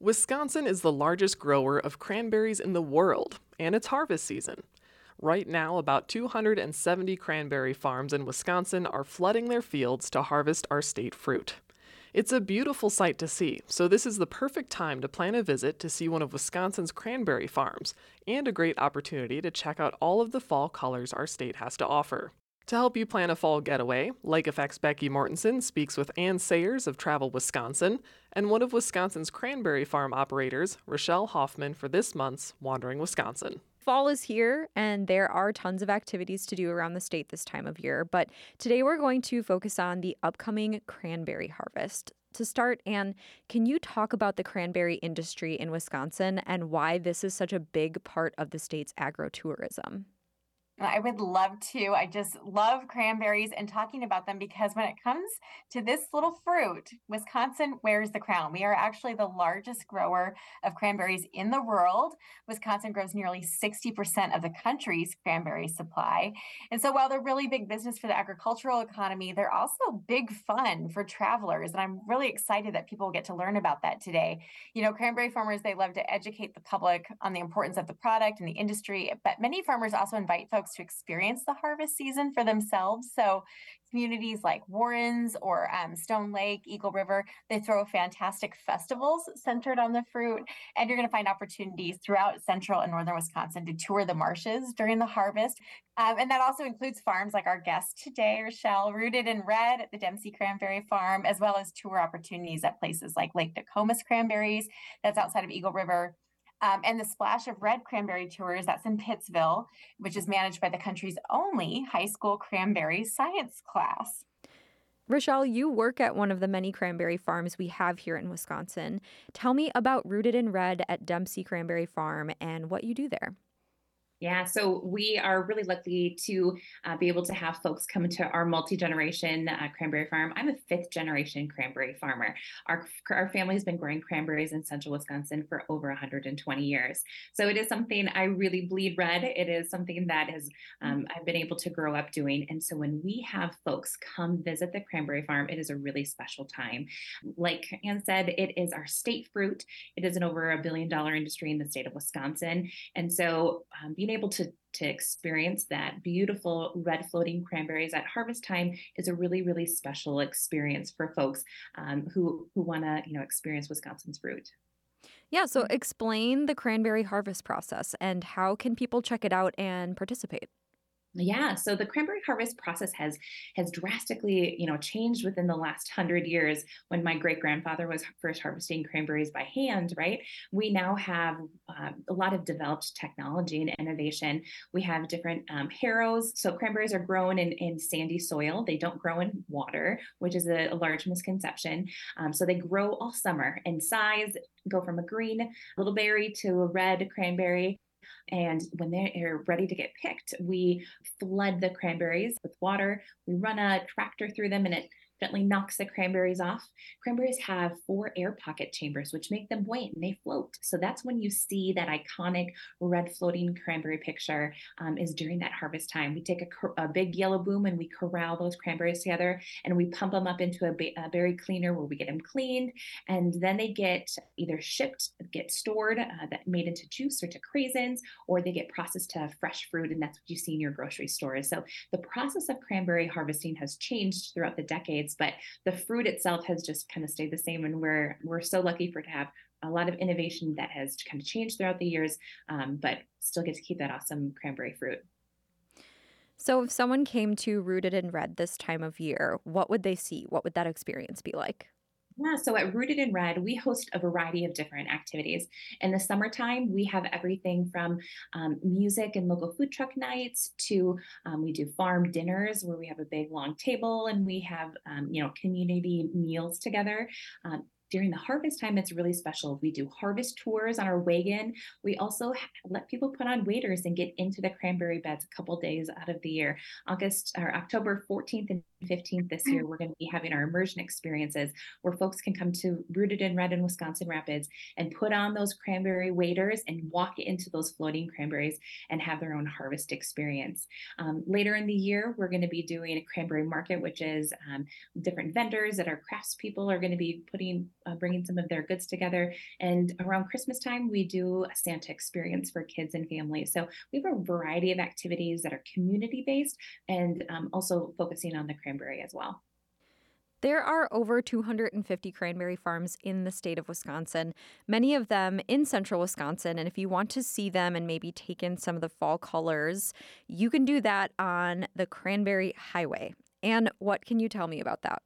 Wisconsin is the largest grower of cranberries in the world, and it's harvest season. Right now, about 270 cranberry farms in Wisconsin are flooding their fields to harvest our state fruit. It's a beautiful sight to see, so this is the perfect time to plan a visit to see one of Wisconsin's cranberry farms, and a great opportunity to check out all of the fall colors our state has to offer. To help you plan a fall getaway, Lake Effect's Becky Mortensen speaks with Anne Sayers of Travel Wisconsin and one of Wisconsin's cranberry farm operators, Rochelle Hoffman, for this month's Wandering Wisconsin. Fall is here, and there are tons of activities to do around the state this time of year. But today we're going to focus on the upcoming cranberry harvest. To start, Anne, can you talk about the cranberry industry in Wisconsin and why this is such a big part of the state's agrotourism? I would love to. I just love cranberries and talking about them because when it comes to this little fruit, Wisconsin wears the crown. We are actually the largest grower of cranberries in the world. Wisconsin grows nearly 60% of the country's cranberry supply. And so while they're really big business for the agricultural economy, they're also big fun for travelers. And I'm really excited that people get to learn about that today. You know, cranberry farmers, they love to educate the public on the importance of the product and the industry, but many farmers also invite folks folks to experience the harvest season for themselves. So communities like Warrens or um, Stone Lake, Eagle River, they throw fantastic festivals centered on the fruit. And you're going to find opportunities throughout central and northern Wisconsin to tour the marshes during the harvest. Um, and that also includes farms like our guest today, Rochelle, rooted in red at the Dempsey Cranberry Farm, as well as tour opportunities at places like Lake Nokomis Cranberries, that's outside of Eagle River, um, and the Splash of Red Cranberry Tours, that's in Pittsville, which is managed by the country's only high school cranberry science class. Rochelle, you work at one of the many cranberry farms we have here in Wisconsin. Tell me about Rooted in Red at Dempsey Cranberry Farm and what you do there. Yeah, so we are really lucky to uh, be able to have folks come to our multi generation uh, cranberry farm. I'm a fifth generation cranberry farmer. Our, our family has been growing cranberries in central Wisconsin for over 120 years. So it is something I really bleed red. It is something that has um, I've been able to grow up doing. And so when we have folks come visit the cranberry farm, it is a really special time. Like Anne said, it is our state fruit. It is an over a billion dollar industry in the state of Wisconsin. And so um, being able to to experience that beautiful red floating cranberries at harvest time is a really really special experience for folks um, who who want to you know experience Wisconsin's fruit. Yeah, so explain the cranberry harvest process and how can people check it out and participate? Yeah, so the cranberry harvest process has has drastically, you know, changed within the last hundred years. When my great grandfather was first harvesting cranberries by hand, right? We now have um, a lot of developed technology and innovation. We have different um, harrows. So cranberries are grown in, in sandy soil. They don't grow in water, which is a, a large misconception. Um, so they grow all summer in size, go from a green little berry to a red cranberry and when they're ready to get picked, we flood the cranberries with water. We run a tractor through them and it knocks the cranberries off. Cranberries have four air pocket chambers, which make them buoyant and they float. So that's when you see that iconic red floating cranberry picture um, is during that harvest time. We take a, a, big yellow boom and we corral those cranberries together and we pump them up into a, ba- a berry cleaner where we get them cleaned. And then they get either shipped, get stored, uh, that made into juice or to craisins, or they get processed to fresh fruit. And that's what you see in your grocery stores. So the process of cranberry harvesting has changed throughout the decades but the fruit itself has just kind of stayed the same. And we're we're so lucky for to have a lot of innovation that has kind of changed throughout the years, um, but still get to keep that awesome cranberry fruit. So, if someone came to Rooted in Red this time of year, what would they see? What would that experience be like? Yeah, so at Rooted in Red, we host a variety of different activities. In the summertime, we have everything from um, music and local food truck nights to um, we do farm dinners where we have a big long table and we have um, you know community meals together. Um, during the harvest time, it's really special. We do harvest tours on our wagon. We also let people put on waders and get into the cranberry beds a couple days out of the year. August or October 14th and 15th this year, we're going to be having our immersion experiences where folks can come to Rooted in Red in Wisconsin Rapids and put on those cranberry waders and walk into those floating cranberries and have their own harvest experience. Um, later in the year, we're going to be doing a cranberry market, which is um, different vendors that our craftspeople are going to be putting, uh, bringing some of their goods together. And around Christmas time, we do a Santa experience for kids and families. So we have a variety of activities that are community based and um, also focusing on the cranberry as well. There are over 250 cranberry farms in the state of Wisconsin, many of them in central Wisconsin. And if you want to see them and maybe take in some of the fall colors, you can do that on the Cranberry Highway. And what can you tell me about that?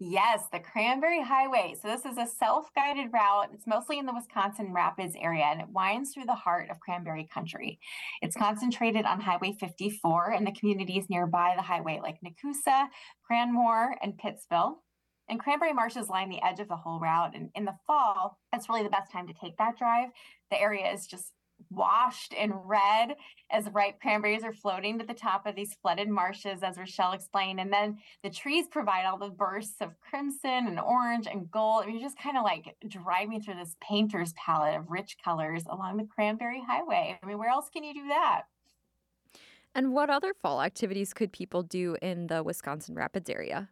Yes, the Cranberry Highway. So this is a self-guided route. It's mostly in the Wisconsin Rapids area and it winds through the heart of cranberry country. It's concentrated on Highway 54 and the communities nearby the highway like Nekoosa, Cranmoor, and Pittsville. And cranberry marshes line the edge of the whole route. And in the fall, that's really the best time to take that drive. The area is just washed in red as ripe cranberries are floating to the top of these flooded marshes, as Rochelle explained. And then the trees provide all the bursts of crimson and orange and gold. You're just kind of like driving through this painter's palette of rich colors along the Cranberry Highway. I mean, where else can you do that? And what other fall activities could people do in the Wisconsin Rapids area?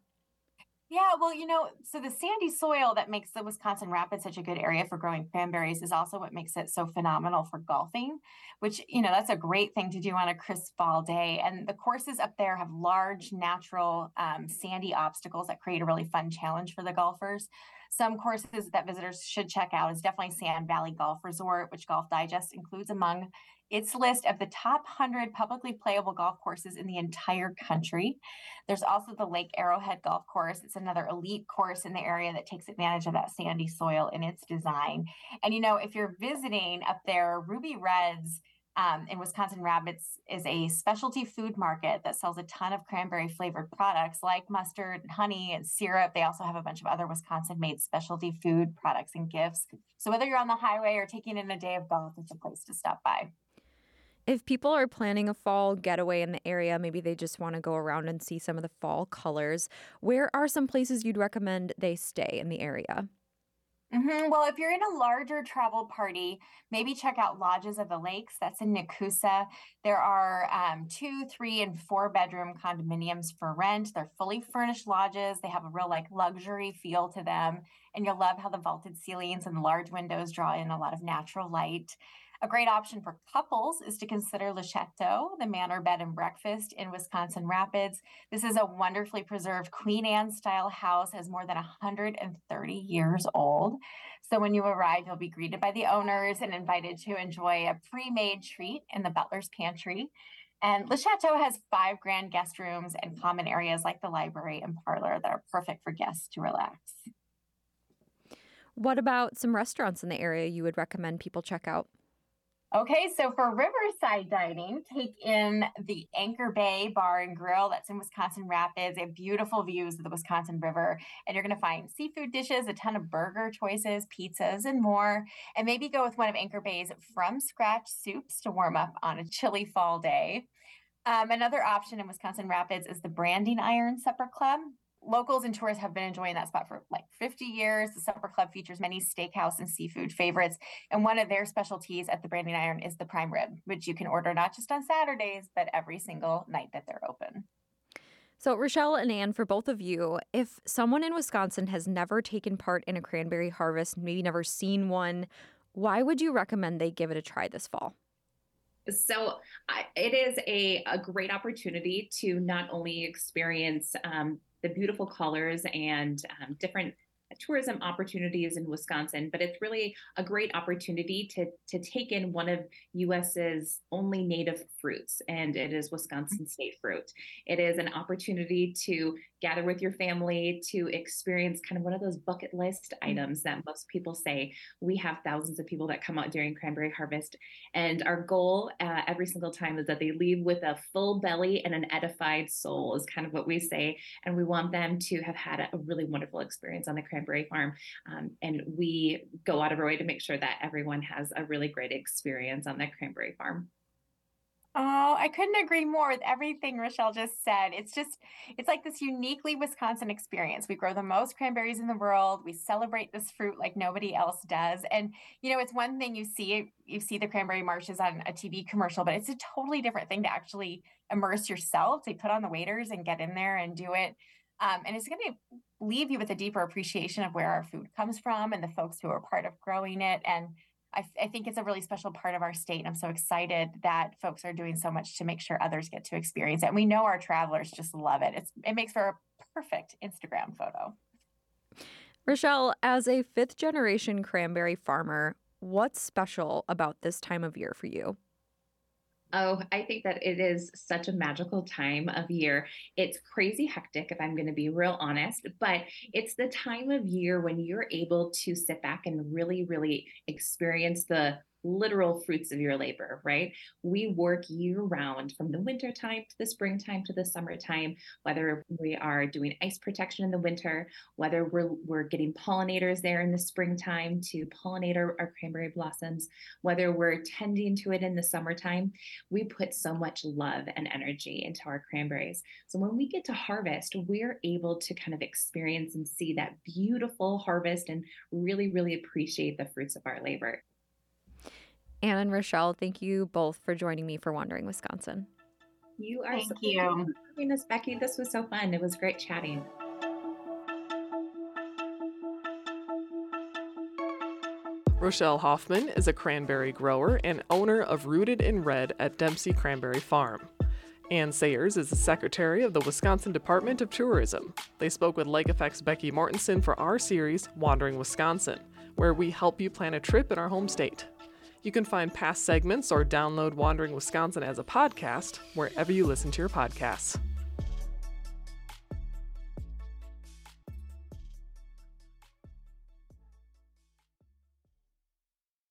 Yeah, well, you know, so the sandy soil that makes the Wisconsin Rapids such a good area for growing cranberries is also what makes it so phenomenal for golfing, which, you know, that's a great thing to do on a crisp fall day. And the courses up there have large natural um, sandy obstacles that create a really fun challenge for the golfers. Some courses that visitors should check out is definitely Sand Valley Golf Resort, which Golf Digest includes among its list of the top 100 publicly playable golf courses in the entire country. There's also the Lake Arrowhead Golf Course. It's another elite course in the area that takes advantage of that sandy soil in its design. And you know, if you're visiting up there, Ruby Reds um, in Wisconsin Rapids is a specialty food market that sells a ton of cranberry flavored products like mustard, honey, and syrup. They also have a bunch of other Wisconsin made specialty food products and gifts. So whether you're on the highway or taking in a day of golf, it's a place to stop by. If people are planning a fall getaway in the area, maybe they just want to go around and see some of the fall colors, where are some places you'd recommend they stay in the area? Mm-hmm. Well, if you're in a larger travel party, maybe check out Lodges of the Lakes. That's in Nekoosa. There are um, two, three, and four bedroom condominiums for rent. They're fully furnished lodges. They have a real like luxury feel to them. And you'll love how the vaulted ceilings and large windows draw in a lot of natural light. A great option for couples is to consider Le Chateau, the manor bed and breakfast in Wisconsin Rapids. This is a wonderfully preserved Queen Anne style house, has more than 130 years old. So when you arrive, you'll be greeted by the owners and invited to enjoy a pre-made treat in the butler's pantry. And Le Chateau has five grand guest rooms and common areas like the library and parlor that are perfect for guests to relax. What about some restaurants in the area you would recommend people check out? Okay, so for riverside dining, take in the Anchor Bay Bar and Grill that's in Wisconsin Rapids. They have beautiful views of the Wisconsin River, and you're going to find seafood dishes, a ton of burger choices, pizzas, and more. And maybe go with one of Anchor Bay's from scratch soups to warm up on a chilly fall day. Um, another option in Wisconsin Rapids is the Branding Iron Supper Club locals and tourists have been enjoying that spot for like 50 years. The Supper Club features many steakhouse and seafood favorites. And one of their specialties at the Branding Iron is the prime rib, which you can order not just on Saturdays, but every single night that they're open. So, Rochelle and Anne, for both of you, if someone in Wisconsin has never taken part in a cranberry harvest, maybe never seen one, why would you recommend they give it a try this fall? So I, it is a, a great opportunity to not only experience um, the beautiful colors and um, different tourism opportunities in Wisconsin, but it's really a great opportunity to to take in one of US's only native fruits, and it is Wisconsin state fruit. It is an opportunity to gather with your family to experience kind of one of those bucket list items that most people say. We have thousands of people that come out during cranberry harvest, and our goal uh, every single time is that they leave with a full belly and an edified soul, is kind of what we say. And we want them to have had a really wonderful experience on the cranberry farm. Um, and we go out of our way to make sure that everyone has a really great experience on the cranberry farm. Oh, I couldn't agree more with everything Rochelle just said. It's just, it's like this uniquely Wisconsin experience. We grow the most cranberries in the world. We celebrate this fruit like nobody else does. And, you know, it's one thing you see, you see the cranberry marshes on a TV commercial, but it's a totally different thing to actually immerse yourself, to put on the waders and get in there and do it. Um, and it's going to leave you with a deeper appreciation of where our food comes from and the folks who are part of growing it. And I, I, think it's a really special part of our state. And I'm so excited that folks are doing so much to make sure others get to experience it. And we know our travelers just love it. It's it makes for a perfect Instagram photo. Rochelle, as a fifth generation cranberry farmer, what's special about this time of year for you? Oh, I think that it is such a magical time of year. It's crazy hectic, if I'm going to be real honest, but it's the time of year when you're able to sit back and really, really experience the literal fruits of your labor, right? We work year round from the winter time to the springtime to the summertime, whether we are doing ice protection in the winter, whether we're, we're getting pollinators there in the springtime to pollinate our, our cranberry blossoms, whether we're tending to it in the summertime, we put so much love and energy into our cranberries. So when we get to harvest, we're able to kind of experience and see that beautiful harvest and really, really appreciate the fruits of our labor. Anne and Rochelle, thank you both for joining me for Wandering Wisconsin. You are thank so you. for having us, Becky. This was so fun. It was great chatting. Rochelle Hoffman is a cranberry grower and owner of Rooted in Red at Dempsey Cranberry Farm. Anne Sayers is the secretary of the Wisconsin Department of Tourism. They spoke with Lake Effect's Becky Mortensen for our series, Wandering Wisconsin, where we help you plan a trip in our home state. You can find past segments or download Wandering Wisconsin as a podcast wherever you listen to your podcasts.